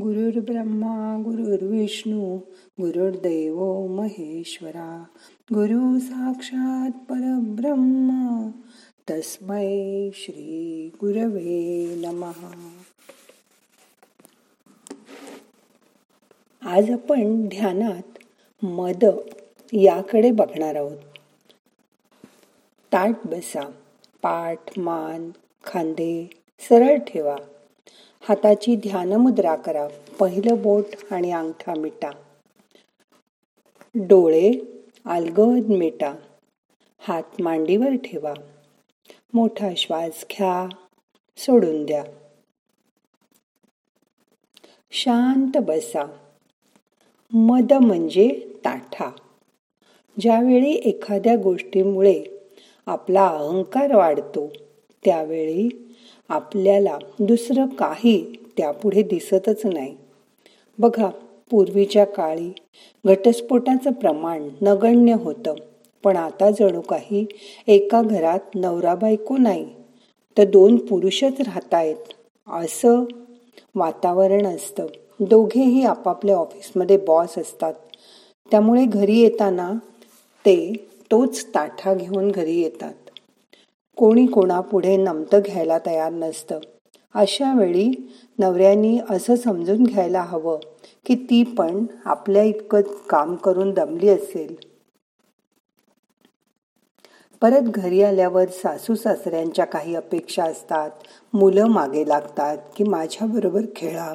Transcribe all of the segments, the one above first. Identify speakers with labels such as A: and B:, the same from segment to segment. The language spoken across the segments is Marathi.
A: गुरुर्ब्रह्मा गुरुर्विष्णू गुरुर्देव महेश्वरा. गुरु साक्षात परब्रह्मा तस्मै श्री गुरवे नमहा आज आपण ध्यानात मद याकडे बघणार आहोत. ताट बसा पाठ मान खांदे सरळ ठेवा. हाताची ध्यानमुद्रा करा. पहिलं बोट आणि अंगठा मिटा. डोळे अलगद मिटा. हात मांडीवर ठेवा. मोठा श्वास घ्या. सोडून द्या. शांत बसा. मद म्हणजे ताठा. ज्यावेळी एखाद्या गोष्टीमुळे आपला अहंकार वाढतो त्यावेळी आपल्याला दुसरं काही त्यापुढे दिसतच नाही. बघा पूर्वीच्या काळी घटस्फोटाचं प्रमाण नगण्य होतं पण आता जणू काही एका घरात नवरा बायको नाही तर दोन पुरुषच राहतायत. असं वातावरण असतं. दोघेही आपापल्या ऑफिसमध्ये बॉस असतात. त्यामुळे घरी येताना ते तोच ताठा घेऊन घरी येतात. कोणी कोणापुढे नमतं घ्यायला तयार नसतं. अशा वेळी नवऱ्यानी असं समजून घ्यायला हवं की ती पण आपल्या इतकं काम करून दमली असेल. परत घरी आल्यावर सासू सासऱ्यांच्या काही अपेक्षा असतात मुलं मागे लागतात की माझ्याबरोबर खेळा.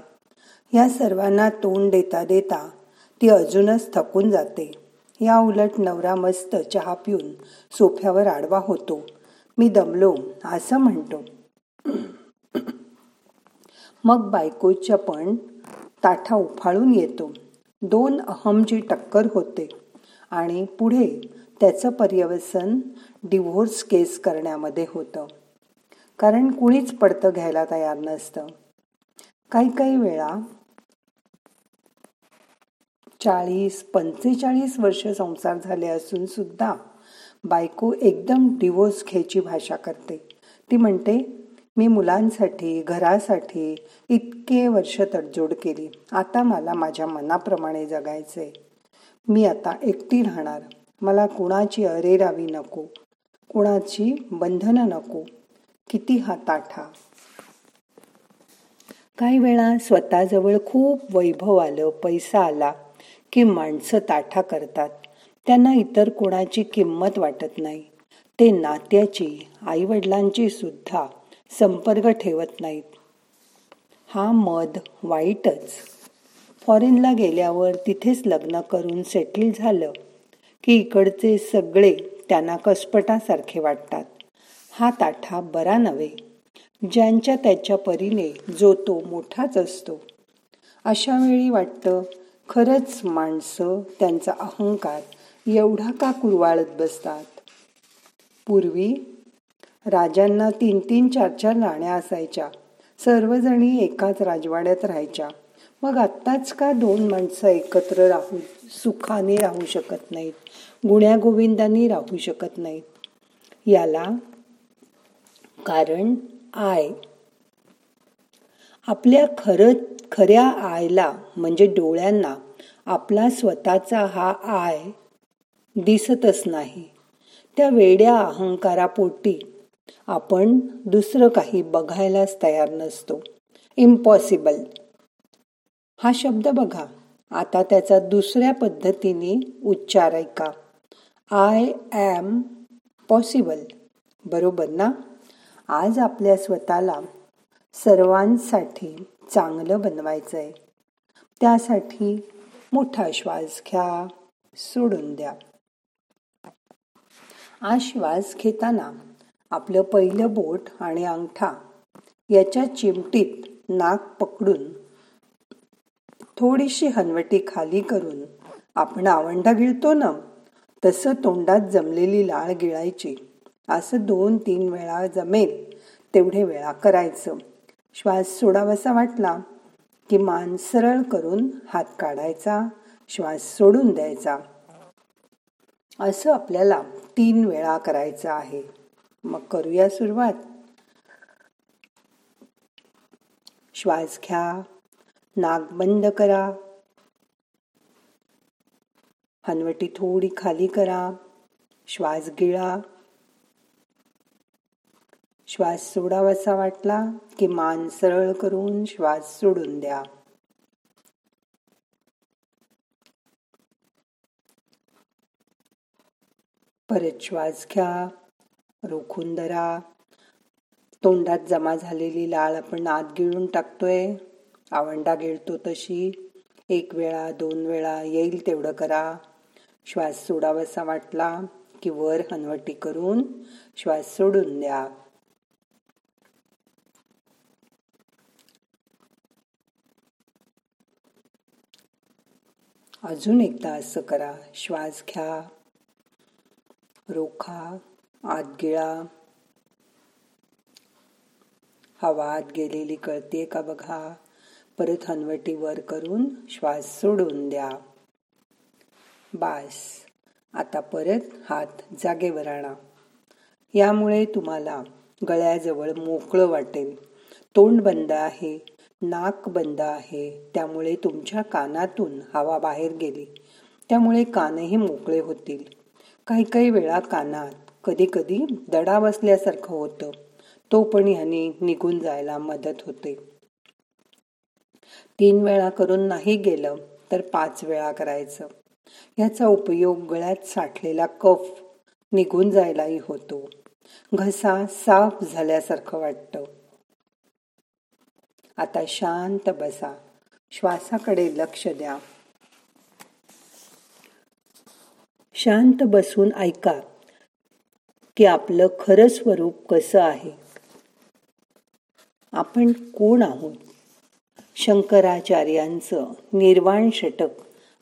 A: या सर्वांना तोंड देता देता ती अजूनच थकून जाते. या उलट नवरा मस्त चहा पिऊन सोफ्यावर आडवा होतो. मी दमलो असं म्हणतो. मग बायकोच्या पण ताठा उफाळून येतो. दोन अहमची टक्कर होते आणि पुढे त्याचं पर्यवसन डिव्होर्स केस करण्यामध्ये होतं. कारण कुणीच पडतं घ्यायला तयार नसतं. काही काही वेळा चाळीस पंचेचाळीस वर्ष संसार झाले असून सुद्धा बायको एकदम डिवोर्स घ्यायची भाषा करते. ती म्हणते मी मुलांसाठी घरासाठी इतके वर्ष तडजोड केली. आता मला माझ्या मनाप्रमाणे जगायचे मी आता एकटी राहणार. मला कुणाची अरेरावी नको. कुणाची बंधनं नको. किती हा ताठा काही वेळा स्वतःजवळ खूप वैभव आलं पैसा आला की माणसं ताठा करतात. त्यांना इतर कोणाची किंमत वाटत नाही. ते नात्याची आईवडिलांची सुद्धा संपर्क ठेवत नाहीत. हा मध वाईटच. फॉरेनला गेल्यावर तिथेच लग्न करून सेटल झालं की इकडचे सगळे त्यांना कसपटासारखे वाटतात. हा ताठा बरा नव्हे. ज्यांच्या त्याच्या परीने जो तो मोठाच असतो. अशा वेळी वाटतं खरंच माणसं त्यांचा अहंकार एवढा का कुरवाळत बसतात? पूर्वी राजांना तीन तीन चार चार राण्या असायच्या. सर्वजणी एकाच राजवाड्यात राहायच्या. मग आत्ताच का दोन माणसं एकत्र राहू सुखाने राहू शकत नाहीत? गुण्यागोविंदांनी राहू शकत नाहीत. याला कारण आय. आपल्या खरं खऱ्या आयला म्हणजे डोळ्यांना आपला स्वतःचा हा आय दिसतच नाही. त्या वेड्या अहंकारापोटी आपण दुसरं काही बघायलाच तयार नसतो. इम्पॉसिबल हा शब्द बघा. आता त्याचा दुसऱ्या पद्धतीने उच्चार ऐका. आय ॲम पॉसिबल बरोबर ना? आज आपल्या स्वतःला सर्वांसाठी चांगलं बनवायचं आहे त्यासाठी मोठा श्वास घ्या सोडून द्या. हा श्वास घेताना आपलं पहिलं बोट आणि अंगठा याच्या चिमटीत नाक पकडून थोडीशी हनवटी खाली करून आपण आवंडा गिळतो ना तसं तोंडात जमलेली लाळ गिळायची. असं दोन तीन वेळा जमेल तेवढे वेळा करायचं. श्वास सोडावासा वाटला की मान सरळ करून हात काढायचा श्वास सोडून द्यायचा. असं आपल्याला तीन वेळा करायचं आहे. मग करूया सुरुवात. श्वास घ्या. नाक बंद करा. हनवटी थोडी खाली करा. श्वास गिळा. श्वास सोडावासा वाटला की मान सरळ करून श्वास सोडून द्या. परत श्वास घ्या रोखून धरा तोंडात जमा झालेली लाळ आपण आत गिळून टाकतोय. आवंडा गिळतो तशी. एक वेळा दोन वेळा येईल तेवढं करा. श्वास सोडावासा वाटला की वर हनवटी करून श्वास सोडून द्या. अजून एकदा असं करा. श्वास घ्या. रोखा आत गिळा हवा आत गेलेली कळते का बघा? परत हनवटी वर करून श्वास सोडून द्या. बास. आता परत हात जागेवर आणा. यामुळे तुम्हाला गळ्याजवळ मोकळं वाटेल. तोंड बंद आहे नाक बंद आहे त्यामुळे तुमच्या कानातून हवा बाहेर गेली. त्यामुळे कानही मोकळे होतील. काही काही वेळा कानात कधी कधी दडा बसल्यासारखं होतं. तो पण ह्याने निघून जायला मदत होते. तीन वेळा करून नाही गेलं तर पाच वेळा करायचं. याचा उपयोग गळ्यात साठलेला कफ निघून जायलाही होतो. घसा साफ झाल्यासारखं वाटतं. आता शांत बसा. श्वासाकडे लक्ष द्या. शांत बसून ऐका की आपलं खरं स्वरूप कसं आहे. आपण कोण आहोत? शंकराचार्यांचं निर्वाण षटक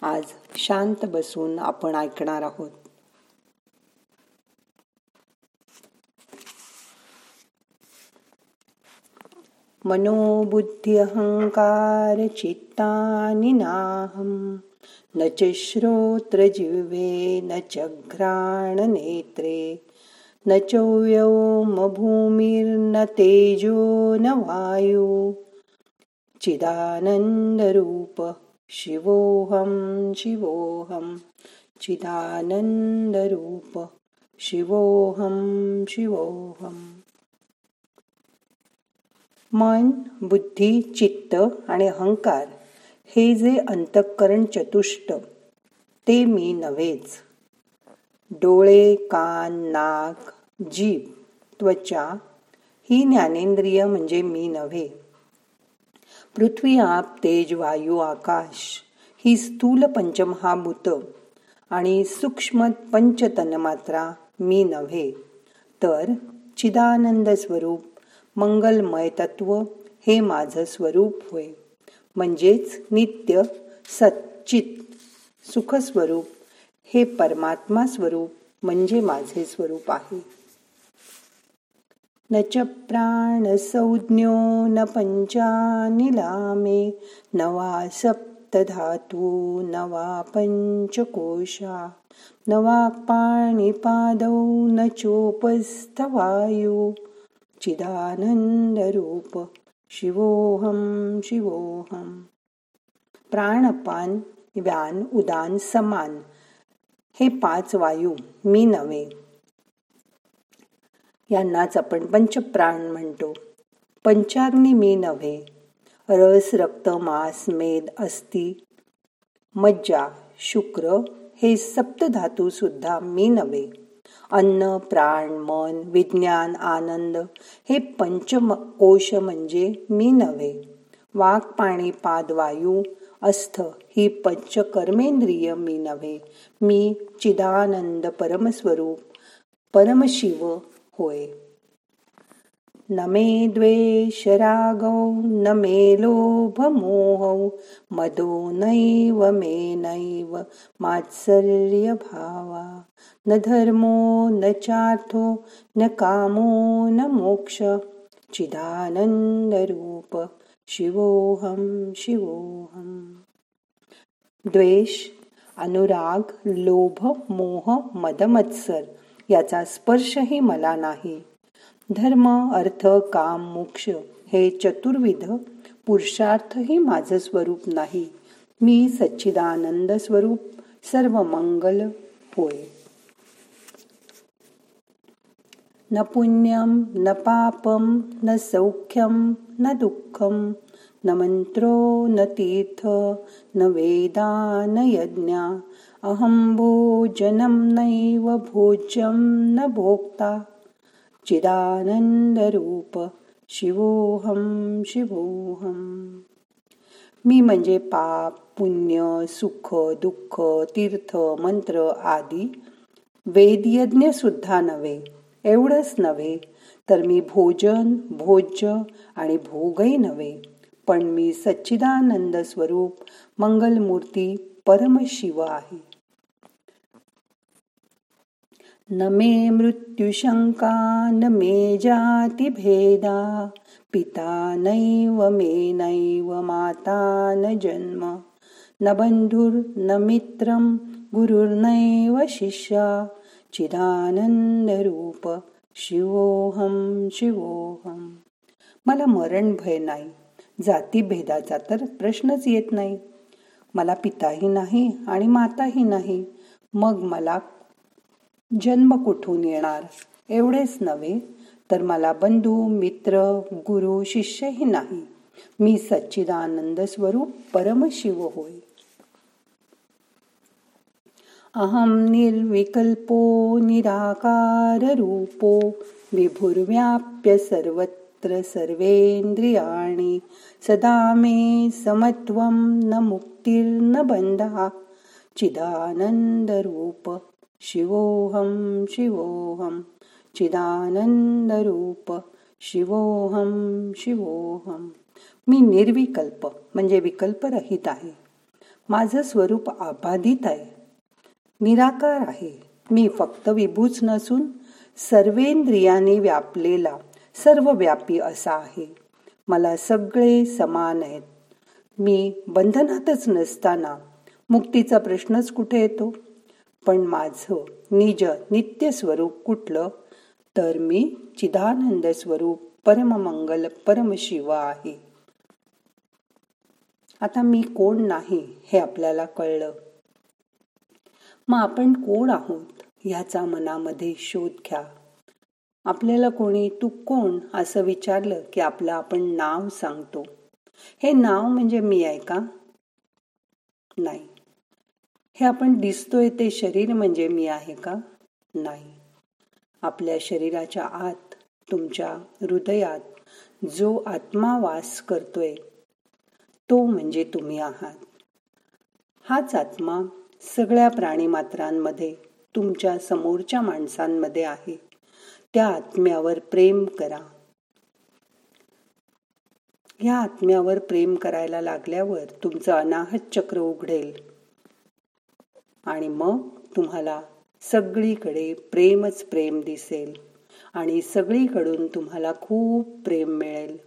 A: आज शांत बसून आपण ऐकणार आहोत. मनोबुद्धी अहंकार चित्तानि नाहम न च जिह्वे न च नेत्रे न चौव्योम भूमिर्न तेजो न वायु। चिदानन्दरूप शिवोऽहं शिवोऽहं। चिदानन्दरूप शिवोऽहं शिवोऽहम् मन बुद्धी चित्त आणि अहंकार हे जे अंतःकरण चतुष्ट ते मी नव्हेच. डोळे कान नाक जीभ त्वचा ही ज्ञानेंद्रिय म्हणजे मी नव्हे. पृथ्वी आप तेज वायू आकाश ही स्थूल पंचमहाभूत आणि सूक्ष्म पंचतनमात्रा मी नव्हे. तर चिदानंद स्वरूप मंगलमय तत्व हे माझं स्वरूप होय. म्हणजेच नित्य सच्चित सुखस्वरूप हे परमात्मा स्वरूप म्हणजे माझे स्वरूप आहे. न च प्राण संज्ञो न पंचानिलामे नवा सप्तधातू नवा पंचकोशा नवा पाणीपादौ न चिदानंद रूप शिवोहम शिवोहम प्राणपान व्यान उदान समान। हे पाच वायू मी नव्हे. यांनाच आपण पंचप्राण म्हणतो. पंचाग्नी मी नव्हे. रस रक्त मास मेद अस्ति मज्जा शुक्र हे सप्तधातू सुद्धा मी नव्हे. अन्न प्राण मन विज्ञान आनंद हे पंचकोश म्हणजे मी नव्हे. वाक पाणी पाद वायू अस्थ ही पंचकर्मेंद्रिय मी नव्हे. मी चिदानंद परमस्वरूप परमशिव होय. न मे द्वेषरागौ न मे लोभमोहौ मदो नैव मे नैव मात्सर्यभावा। न धर्मो न चार्थो न कामो न मोक्ष चिदानन्दरूप शिवोऽहं शिवोऽहम् द्वेष अनुराग लोभ मोह मदमत्सर याचा स्पर्शही मला नाही. धर्म अर्थ काम मोक्ष हे चतुर्विध पुरुषार्थही माझं स्वरूप नाही. मी सच्चिदानंद स्वरूप सर्व मंगल होय. न पुण्यम न पापम न सौख्यम न दुःखम न मंत्रो न तीर्थ न वेदा न यज्ञा अहं भोजनं नैव भोज्यम न भोक्ता. चिदानंदरूप शिवोहम शिवोहम मी म्हणजे पाप पुण्य सुख दुःख तीर्थ मंत्र आदी वेदयज्ञ सुद्धा नव्हे एवढंच नव्हे तर मी भोजन भोज्य आणि भोगही नव्हे पण मी सच्चिदानंद स्वरूप मंगलमूर्ती परमशिव आहे. न मे मृत्युशंका न मे जातिभेदा पिता नैव मे नैव माता न जन्म। न बन्धुर्न न गुरुर्नैव शिष्या चिदानन्दरूप शिवोऽहं शिवोऽहं। मला मरण भय नाही जातीभेदाचा तर प्रश्नच येत नाही। मला पिताही नाही आणि माताही नाही मग मला जन्म कुठून येणार? एवढेच नव्हे तर मला बंधू मित्र गुरु शिष्यही नाही. मी सच्चिदानंद स्वरूप परमशिव होय. अहम निर्विकल्पो निराकाररूपो विभुर्व्याप्य सर्वत्र सर्वेन्द्रियाणि सदा मे समत्वं न मुक्तिर्न बंधा चिदानंद रूप शिवोऽहं शिवोऽहं चिदानन्दरूप शिवोऽहं शिवोऽहं. मी निर्विकल्प म्हणजे विकल्परहित आहे. माझं स्वरूप आबाधित आहे. निराकार आहे. मी फक्त विभूच नसून सर्वेंद्रियाने व्यापलेला सर्व व्यापी असा आहे. मला सगळे समान आहेत. मी बंधनातच नसताना मुक्तीचा प्रश्नच कुठे येतो? पण माझं निज नित्य स्वरूप कुठलं तर मी चिदानंद स्वरूप परममंगल परमशिव आहे. आता मी कोण नाही हे आपल्याला कळलं. मग आपण कोण आहोत ह्याचा मनामध्ये शोध घ्या. आपल्याला कोणी तू कोण असं विचारलं की आपलं आपण नाव सांगतो. हे नाव म्हणजे मी आहे का? नाही. हे आपण दिसतोय ते शरीर म्हणजे मी आहे का? नाही. आपल्या शरीराच्या आत तुमच्या हृदयात जो आत्मा वास करतोय तो म्हणजे तुम्ही आहात. हाच आत्मा सगळ्या प्राणीमात्रांमध्ये तुमच्या समोरच्या माणसांमध्ये आहे. त्या आत्म्यावर प्रेम करा. या आत्म्यावर प्रेम करायला लागल्यावर तुमचं अनाहत चक्र उघडेल. आणि मग तुम्हाला सगळीकडे प्रेमच प्रेम दिसेल आणि सगळीकडून तुम्हाला खूप प्रेम मिळेल.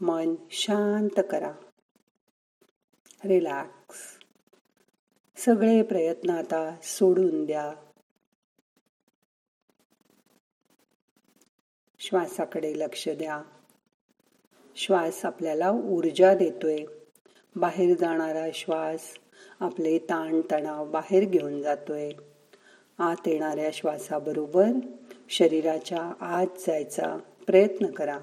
A: मन शांत करा. रिलॅक्स. सगळे प्रयत्न आता सोडून द्या. श्वासाकडे लक्ष द्या. श्वास आपल्याला ऊर्जा देतोय. बाहेर जाणारा श्वास आपले ताण तणाव बाहेर घेऊन जातोय. आत येणाऱ्या श्वासाबरोबर शरीराच्या आत जायचा प्रयत्न करा.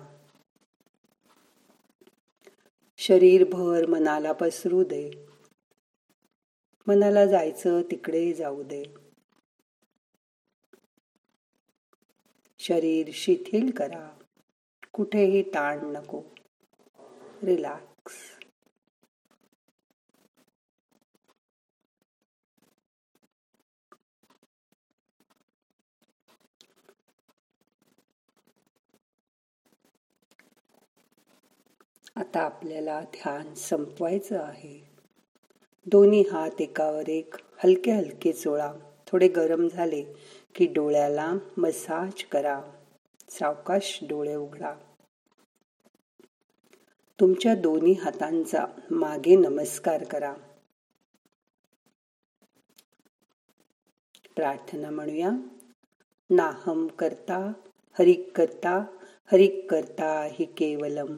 A: शरीरभर मनाला पसरू दे. मनाला जायचं तिकडे जाऊ दे. शरीर शिथिल करा. कुठेही ताण नको. रिलॅक्स. आता आपल्याला ध्यान संपवायचं आहे. दोन्ही हात एकावर एक. हलके हलके चोळा. थोडे गरम झाले की डोळ्याला मसाज करा. सावकाश डोळे उघडा. तुमच्या दोन्ही हातांचा मागे नमस्कार करा. प्रार्थना म्हणूया. नाहम करता हरिक करता हरिक करता हि केवलम.